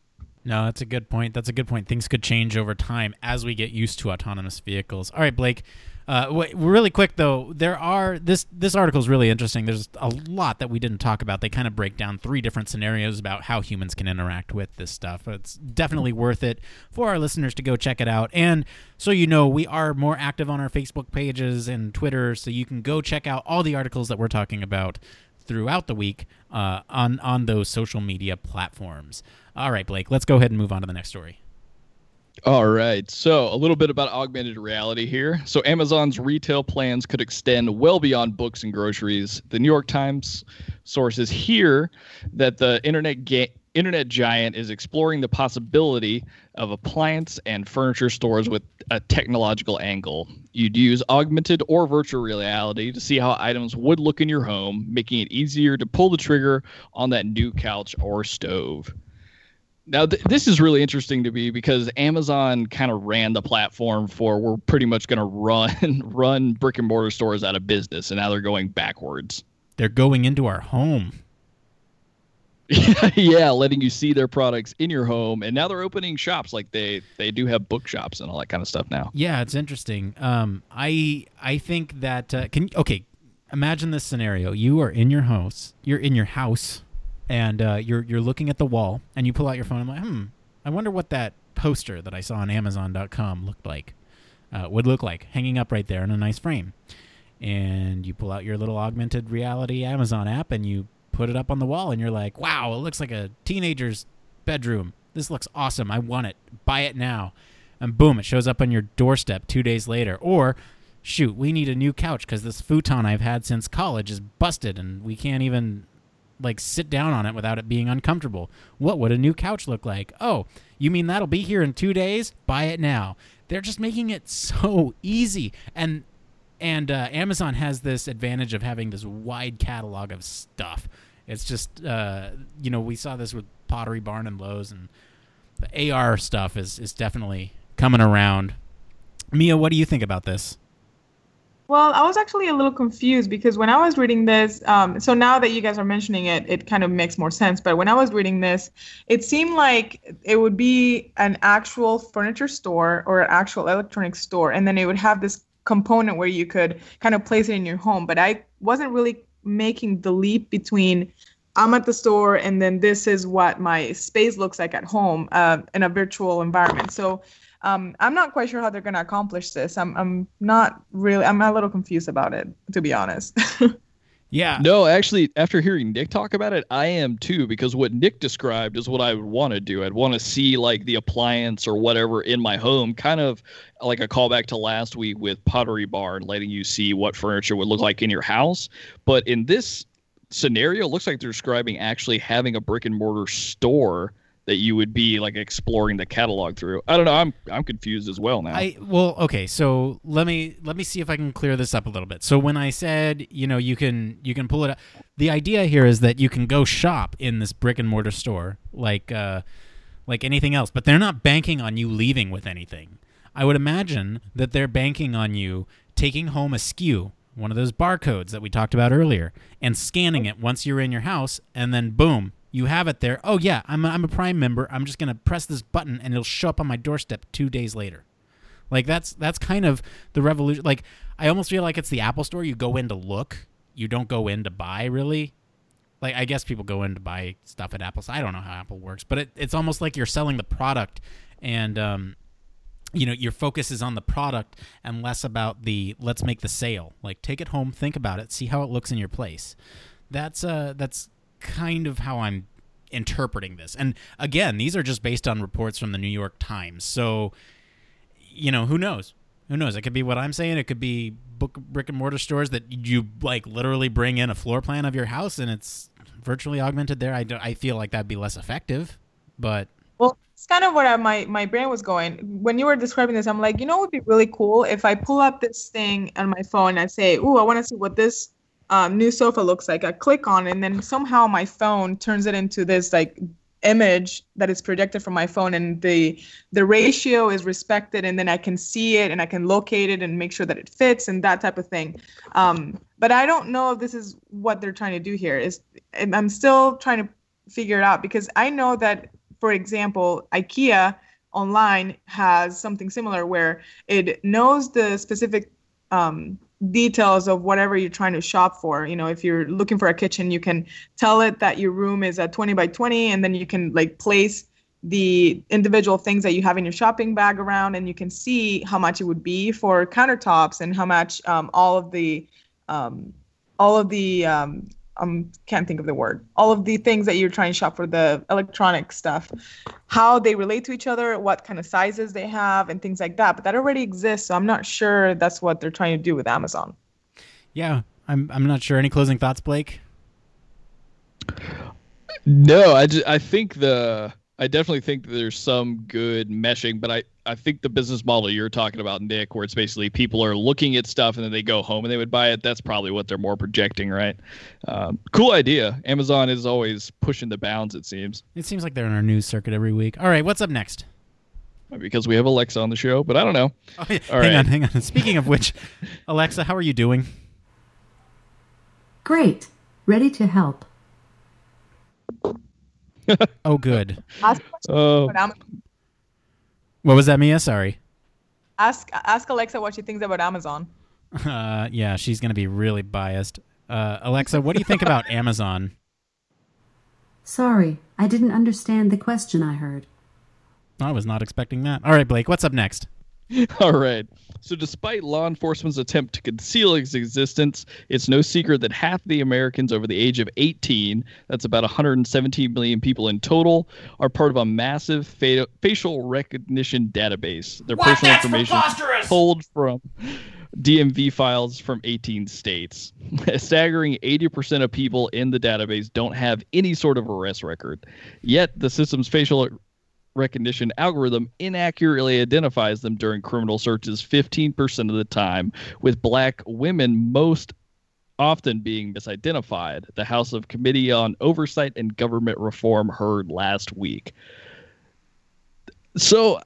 Speaker 1: No, that's a good point. That's a good point. Things could change over time as we get used to autonomous vehicles. All right, Blake. Uh, w- really quick though, there are this this article is really interesting. There's a lot that we didn't talk about. They kind of break down three different scenarios about how humans can interact with this stuff. It's definitely worth it for our listeners to go check it out. And so you know, we are more active on our Facebook pages and Twitter, so you can go check out all the articles that we're talking about throughout the week uh, on on those social media platforms. All right, Blake, let's go ahead and move on to the next story.
Speaker 3: All right. So, a little bit about augmented reality here. So, Amazon's retail plans could extend well beyond books and groceries. The New York Times sources here that the internet ga- internet giant is exploring the possibility of appliance and furniture stores with a technological angle. You'd use augmented or virtual reality to see how items would look in your home, making it easier to pull the trigger on that new couch or stove. Now, th- this is really interesting to me because Amazon kind of ran the platform for we're pretty much going to run run brick and mortar stores out of business, and now they're going backwards.
Speaker 1: They're going into our home.
Speaker 3: yeah, letting you see their products in your home, and now they're opening shops like they they do have bookshops and all that kind of stuff now.
Speaker 1: Yeah, it's interesting. Um, I I think that uh, can okay. Imagine this scenario: you are in your house, you're in your house, and uh, you're you're looking at the wall, and you pull out your phone. I'm like, hmm, I wonder what that poster that I saw on Amazon.com looked like, uh, would look like, hanging up right there in a nice frame. And you pull out your little augmented reality Amazon app, and you put it up on the wall, and you're like, wow, it looks like a teenager's bedroom. This looks awesome. I want it. Buy it now. And boom, it shows up on your doorstep two days later. Or shoot, we need a new couch because this futon I've had since college is busted and we can't even like sit down on it without it being uncomfortable. What would a new couch look like? Oh, you mean that'll be here in 2 days? Buy it now. They're just making it so easy and and uh, Amazon has this advantage of having this wide catalog of stuff. It's just uh, you know, we saw this with Pottery Barn and Lowe's and the AR stuff is is definitely coming around. Mia, what do you think about this?
Speaker 4: Well, I was actually a little confused because when I was reading this, um, so now that you guys are mentioning it, it kind of makes more sense. But when I was reading this, it seemed like it would be an actual furniture store or an actual electronics store, and then it would have this component where you could kind of place it in your home. But I wasn't really making the leap between I'm at the store and then this is what my space looks like at home uh, in a virtual environment. So um, I'm not quite sure how they're going to accomplish this. I'm, I'm not really, I'm a little confused about it, to be honest.
Speaker 1: yeah.
Speaker 3: No, actually, after hearing Nick talk about it, I am too, because what Nick described is what I would want to do. I'd want to see like the appliance or whatever in my home, kind of like a callback to last week with Pottery Barn, letting you see what furniture would look like in your house. But in this scenario, it looks like they're describing actually having a brick and mortar store that you would be like exploring the catalog through. I don't know. I'm I'm confused as well now.
Speaker 1: I well, okay. So let me let me see if I can clear this up a little bit. So when I said you know you can you can pull it up, the idea here is that you can go shop in this brick and mortar store like uh, like anything else, but they're not banking on you leaving with anything. I would imagine that they're banking on you taking home a SKU, one of those barcodes that we talked about earlier, and scanning it once you're in your house, and then boom, you have it there. Oh yeah, I'm a, I'm a Prime member. I'm just gonna press this button and it'll show up on my doorstep two days later. Like that's that's kind of the revolution. Like I almost feel like it's the Apple Store. You go in to look. You don't go in to buy really. Like I guess people go in to buy stuff at Apple. So I don't know how Apple works, but it, it's almost like you're selling the product, and um, you know your focus is on the product and less about the let's make the sale. Like take it home, think about it, see how it looks in your place. That's uh that's kind of how I'm interpreting this. And again, these are just based on reports from the New York Times. So, you know, who knows? Who knows? It could be what I'm saying. It could be book brick and mortar stores that you like literally bring in a floor plan of your house and it's virtually augmented there. I, do, I feel like that'd be less effective, but
Speaker 4: well, it's kind of where my my brain was going when you were describing this. I'm like, you know, it would be really cool if I pull up this thing on my phone and I say, "Ooh, I want to see what this um, new sofa looks like. I click on it, and then somehow my phone turns it into this like image that is projected from my phone and the the ratio is respected and then i can see it and i can locate it and make sure that it fits and that type of thing um, but i don't know if this is what they're trying to do here is i'm still trying to figure it out because i know that for example ikea online has something similar where it knows the specific um, details of whatever you're trying to shop for. You know, if you're looking for a kitchen, you can tell it that your room is at 20 by 20, and then you can like place the individual things that you have in your shopping bag around, and you can see how much it would be for countertops and how much um, all of the um, all of the um, um, can't think of the word. All of the things that you're trying to shop for the electronic stuff, how they relate to each other, what kind of sizes they have, and things like that. But that already exists, so I'm not sure that's what they're trying to do with Amazon.
Speaker 1: Yeah, I'm. I'm not sure. Any closing thoughts, Blake?
Speaker 3: No, I, just, I think the I definitely think there's some good meshing, but I, I think the business model you're talking about, Nick, where it's basically people are looking at stuff and then they go home and they would buy it. That's probably what they're more projecting, right? Um, cool idea. Amazon is always pushing the bounds. It seems
Speaker 1: It seems like they're in our news circuit every week. All right, what's up next?
Speaker 3: because we have Alexa on the show, but I don't know.
Speaker 1: Oh, yeah,
Speaker 3: All
Speaker 1: hang
Speaker 3: right.
Speaker 1: on, hang on. Speaking of which, Alexa, how are you doing?
Speaker 7: Great. Ready to help.
Speaker 1: Oh, good.
Speaker 4: Ask, about
Speaker 1: What was that, Mia? Sorry.
Speaker 4: ask ask Alexa what she thinks about Amazon.
Speaker 1: Uh, yeah, she's gonna be really biased. Uh, Alexa, what do you think about Amazon?
Speaker 7: Sorry, I didn't understand the question I heard.
Speaker 1: I was not expecting that. All right, Blake, what's up next?
Speaker 3: All right. So, despite law enforcement's attempt to conceal its existence, it's no secret that half the Americans over the age of 18, that's about 117 million people in total, are part of a massive fa- facial recognition database. Their personal information pulled from DMV files from 18 states. A staggering 80% of people in the database don't have any sort of arrest record. Yet, the system's facial recognition algorithm inaccurately identifies them during criminal searches 15% of the time, with black women most often being misidentified. The House of Committee on Oversight and Government Reform heard last week. So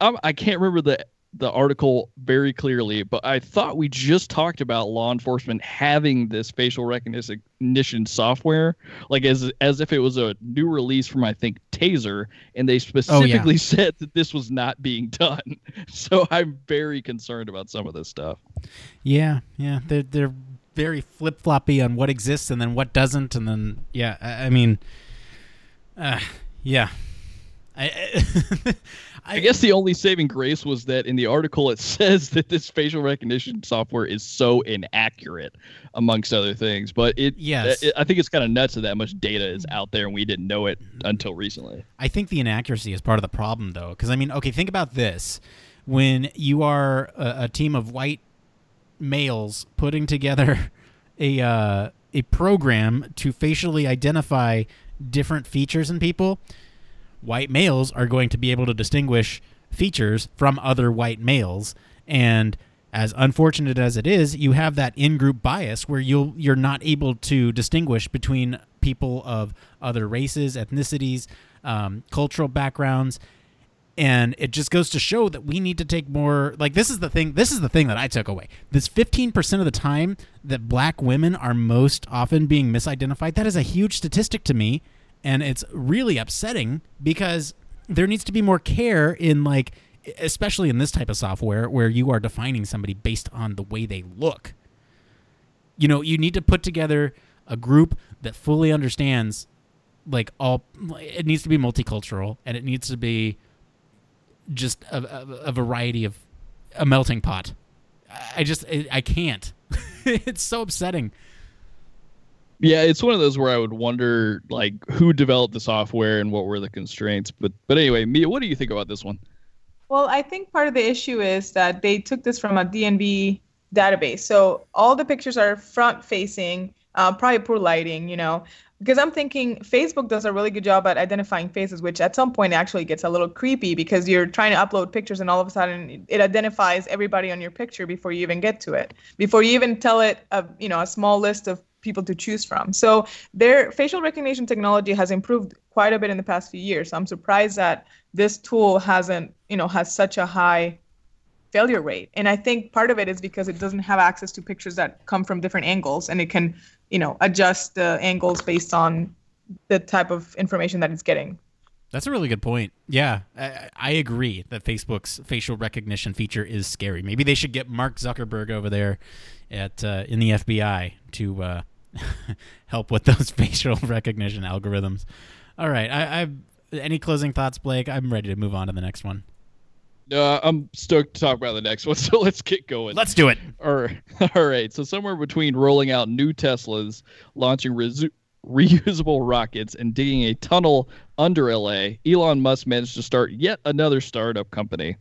Speaker 3: I, I can't remember the the article very clearly, but I thought we just talked about law enforcement having this facial recognition software, like as as if it was a new release from I think Taser, and they specifically said that this was not being done. So I'm very concerned about some of this stuff.
Speaker 1: Yeah, yeah, they're they're very flip floppy on what exists and then what doesn't, and then yeah, I, I mean, uh, yeah, I, I,
Speaker 3: I guess the only saving grace was that in the article it says that this facial recognition software is so inaccurate, amongst other things. But it,
Speaker 1: Yes.
Speaker 3: it- I think it's kind of nuts that that much data is out there and we didn't know it until recently.
Speaker 1: I think the inaccuracy is part of the problem, though, because I mean, okay, think about this: when you are a, a team of white males putting together a uh, a program to facially identify different features in people, white males are going to be able to distinguish features from other white males, and as unfortunate as it is, you have that in-group bias where you'll you're not able to distinguish between people of other races, ethnicities, um, cultural backgrounds, and it just goes to show that we need to take more like this is the thing this is the thing that i took away. This 15% of the time that black women are most often being misidentified that is a huge statistic to me and it's really upsetting because there needs to be more care in like especially in this type of software where you are defining somebody based on the way they look. You know you need to put together a group that fully understands like all it needs to be multicultural and it needs to be just a, a, a variety of a melting pot. I just i, I can't. It's so upsetting
Speaker 3: Yeah, it's one of those where I would wonder like who developed the software and what were the constraints. But but anyway, Mia, what do you think about this one?
Speaker 4: Well, I think part of the issue is that they took this from a DMV database. So all the pictures are front facing, uh, probably poor lighting, you know. Because I'm thinking Facebook does a really good job at identifying faces, which at some point actually gets a little creepy because you're trying to upload pictures and all of a sudden it identifies everybody on your picture before you even get to it, before you even tell it a you know a small list of people to choose from. So their facial recognition technology has improved quite a bit in the past few years. I'm surprised that this tool hasn't, you know, has such a high failure rate. And I think part of it is because it doesn't have access to pictures that come from different angles and it can, you know, adjust the angles based on the type of information that it's getting.
Speaker 1: that's a really good point yeah I, I agree that facebook's facial recognition feature is scary maybe they should get mark zuckerberg over there at uh, in the fbi to uh, help with those facial recognition algorithms all right I, I any closing thoughts blake i'm ready to move on to the next one
Speaker 3: Uh, I'm stoked to talk about the next one, so let's get going.
Speaker 1: let's do it
Speaker 3: All right. All right. So somewhere between rolling out new Teslas, launching resu- reusable rockets, and digging a tunnel under LA, Elon Musk managed to start yet another startup company.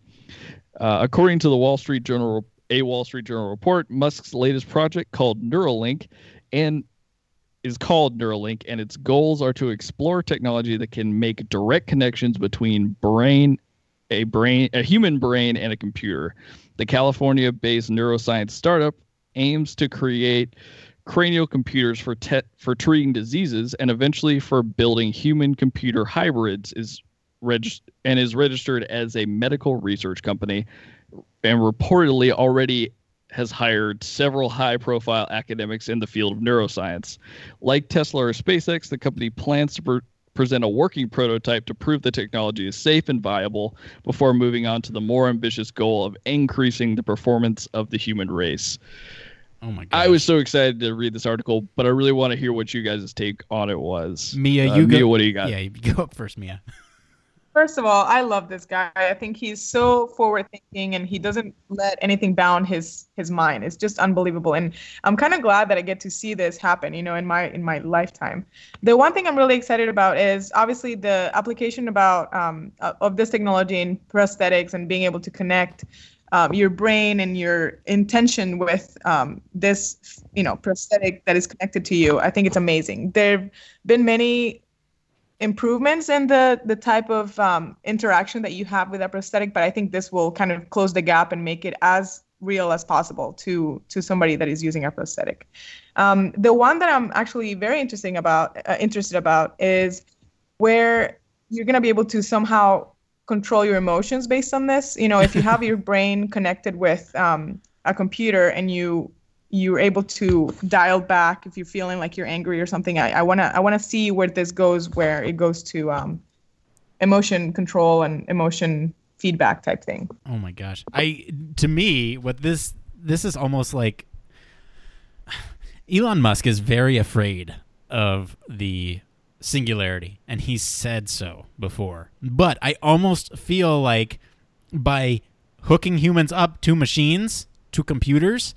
Speaker 3: Uh, according to the Wall Street Journal, a Wall Street Journal report, Musk's latest project called Neuralink, and is called Neuralink, and its goals are to explore technology that can make direct connections between brain, a brain, a human brain, and a computer. The California-based neuroscience startup aims to create cranial computers for te- for treating diseases and eventually for building human-computer hybrids. Is reg- and is registered as a medical research company, and reportedly already has hired several high profile academics in the field of neuroscience. Like Tesla or SpaceX, the company plans to pre- present a working prototype to prove the technology is safe and viable before moving on to the more ambitious goal of increasing the performance of the human race.
Speaker 1: Oh my god.
Speaker 3: I was so excited to read this article, but I really want to hear what you guys' take on it was.
Speaker 1: Mia,
Speaker 3: Uh,
Speaker 1: you
Speaker 3: Mia,
Speaker 1: go.
Speaker 3: what do you got?
Speaker 1: Yeah, you go up first, Mia.
Speaker 4: First of all, I love this guy. I think he's so forward thinking and he doesn't let anything bound his his mind. It's just unbelievable. And I'm kind of glad that I get to see this happen, you know, in my in my lifetime. The one thing I'm really excited about is obviously the application about um, uh, of this technology in prosthetics and being able to connect um, your brain and your intention with um, this, you know, prosthetic that is connected to you. I think it's amazing. There've been many improvements in the the type of um, interaction that you have with a prosthetic but i think this will kind of close the gap and make it as real as possible to to somebody that is using a prosthetic. Um, the one that i'm actually very interesting about uh, interested about is where you're going to be able to somehow control your emotions based on this. You know if you have your brain connected with um, a computer and you you're able to dial back if you're feeling like you're angry or something. I, I wanna I wanna see where this goes, where it goes to um, emotion control and emotion feedback type thing.
Speaker 1: Oh my gosh. I to me what this this is almost like Elon Musk is very afraid of the singularity and he's said so before. But I almost feel like by hooking humans up to machines, to computers,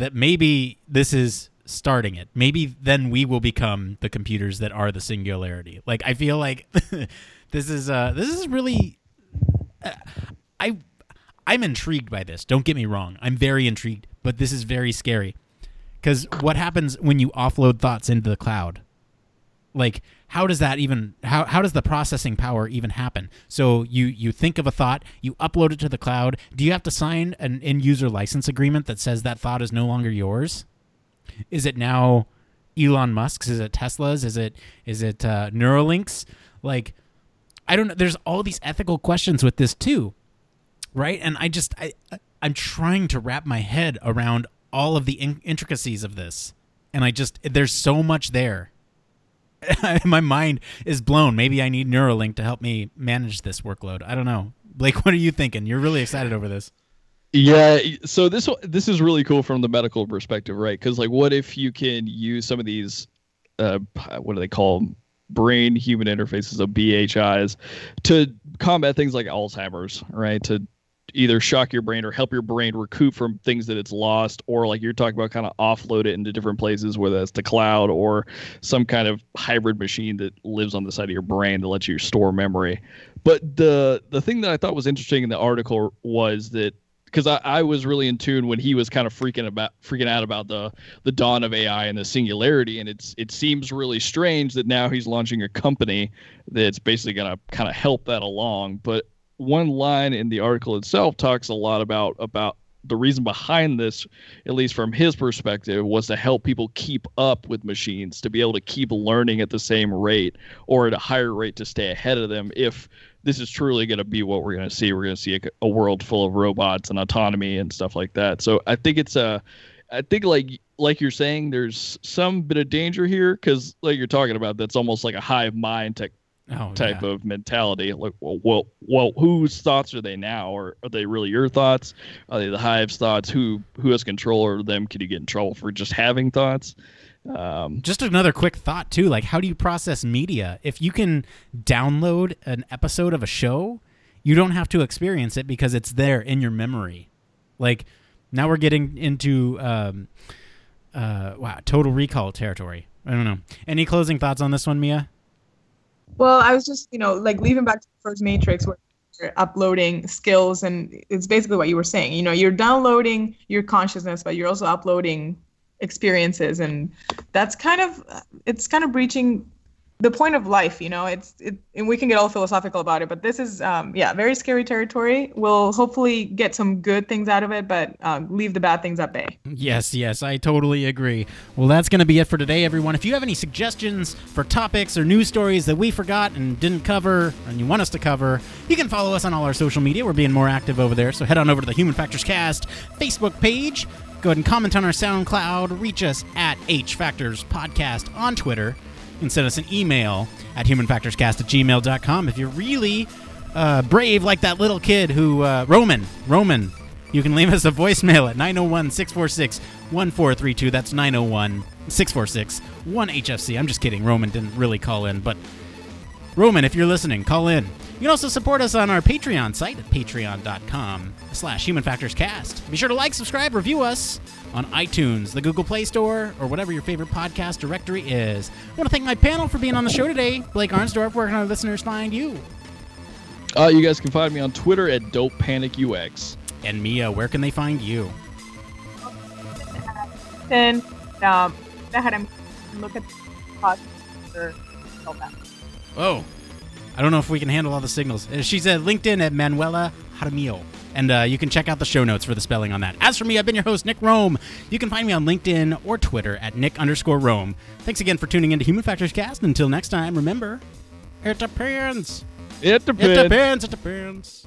Speaker 1: that maybe this is starting it. Maybe then we will become the computers that are the singularity. Like I feel like this is uh this is really uh, I I'm intrigued by this. Don't get me wrong. I'm very intrigued, but this is very scary. Cuz what happens when you offload thoughts into the cloud? Like how does that even how how does the processing power even happen? So you you think of a thought, you upload it to the cloud. Do you have to sign an end user license agreement that says that thought is no longer yours? Is it now Elon Musk's? Is it Tesla's? Is it is it uh, Neuralink's? Like I don't know. There's all these ethical questions with this too, right? And I just I I'm trying to wrap my head around all of the in- intricacies of this, and I just there's so much there. my mind is blown. Maybe I need Neuralink to help me manage this workload. I don't know. Blake, what are you thinking? You're really excited over this.
Speaker 3: Yeah, so this this is really cool from the medical perspective, right? Because like, what if you can use some of these, uh, what do they call them? brain human interfaces of BHIs to combat things like Alzheimer's, right? To either shock your brain or help your brain recoup from things that it's lost, or like you're talking about, kind of offload it into different places, whether that's the cloud or some kind of hybrid machine that lives on the side of your brain that lets you store memory. But the the thing that I thought was interesting in the article was that because I, I was really in tune when he was kind of freaking about freaking out about the the dawn of AI and the singularity, and it's it seems really strange that now he's launching a company that's basically going to kind of help that along. But one line in the article itself talks a lot about about the reason behind this, at least from his perspective, was to help people keep up with machines, to be able to keep learning at the same rate or at a higher rate to stay ahead of them if this is truly going to be what we're going to see. We're going to see a, a, world full of robots and autonomy and stuff like that. So I think it's a, I think like like you're saying, there's some bit of danger here because like you're talking about, that's almost like a hive mind tech
Speaker 1: oh,
Speaker 3: type
Speaker 1: yeah.
Speaker 3: of mentality. Like, well, well, well, whose thoughts are they now, or are they really your thoughts? Are they the hive's thoughts? Who who has control over them? Could you get in trouble for just having thoughts? Um,
Speaker 1: Just another quick thought too. Like, how do you process media? If you can download an episode of a show, you don't have to experience it because it's there in your memory. Like, now we're getting into um, uh, wow, total recall territory. I don't know. Any closing thoughts on this one, Mia?
Speaker 4: Well, I was just, you know, like leaving back to the first Matrix where you're uploading skills, and it's basically what you were saying. You know, you're downloading your consciousness, but you're also uploading experiences and that's kind of it's kind of breaching the point of life you know it's it and we can get all philosophical about it but this is um, yeah very scary territory we'll hopefully get some good things out of it but um, leave the bad things at bay
Speaker 1: Yes, yes, I totally agree. Well, that's going to be it for today, everyone. If you have any suggestions for topics or news stories that we forgot and didn't cover and you want us to cover, you can follow us on all our social media. We're being more active over there. So head on over to the Human Factors Cast Facebook page. Go ahead and comment on our SoundCloud. Reach us at H Factors Podcast on Twitter. And send us an email at humanfactorscast at gmail.com. If you're really uh, brave like that little kid who, uh, Roman, Roman, you can leave us a voicemail at 901 646 1432. That's 901 646 1HFC. I'm just kidding. Roman didn't really call in, but Roman, if you're listening, call in. You can also support us on our Patreon site at patreon.com slash humanfactorscast. Be sure to like, subscribe, review us on iTunes, the Google Play Store, or whatever your favorite podcast directory is. I want to thank my panel for being on the show today. Blake Arnsdorff, where can our listeners find you?
Speaker 3: Uh, you guys can find me on Twitter at Dope Panic UX.
Speaker 1: And Mia, where can they find you?
Speaker 4: then um go ahead and look at the podcast for all that.
Speaker 1: Oh, I don't know if we can handle all the signals. Uh, She's at LinkedIn at Manuela Jaramillo. And uh, you can check out the show notes for the spelling on that. As for me, I've been your host, Nick Roome. You can find me on LinkedIn or Twitter at Nick underscore Roome. Thanks again for tuning into Human Factors Cast. Until next time, remember, it depends.
Speaker 3: It depends.
Speaker 1: It depends. It depends.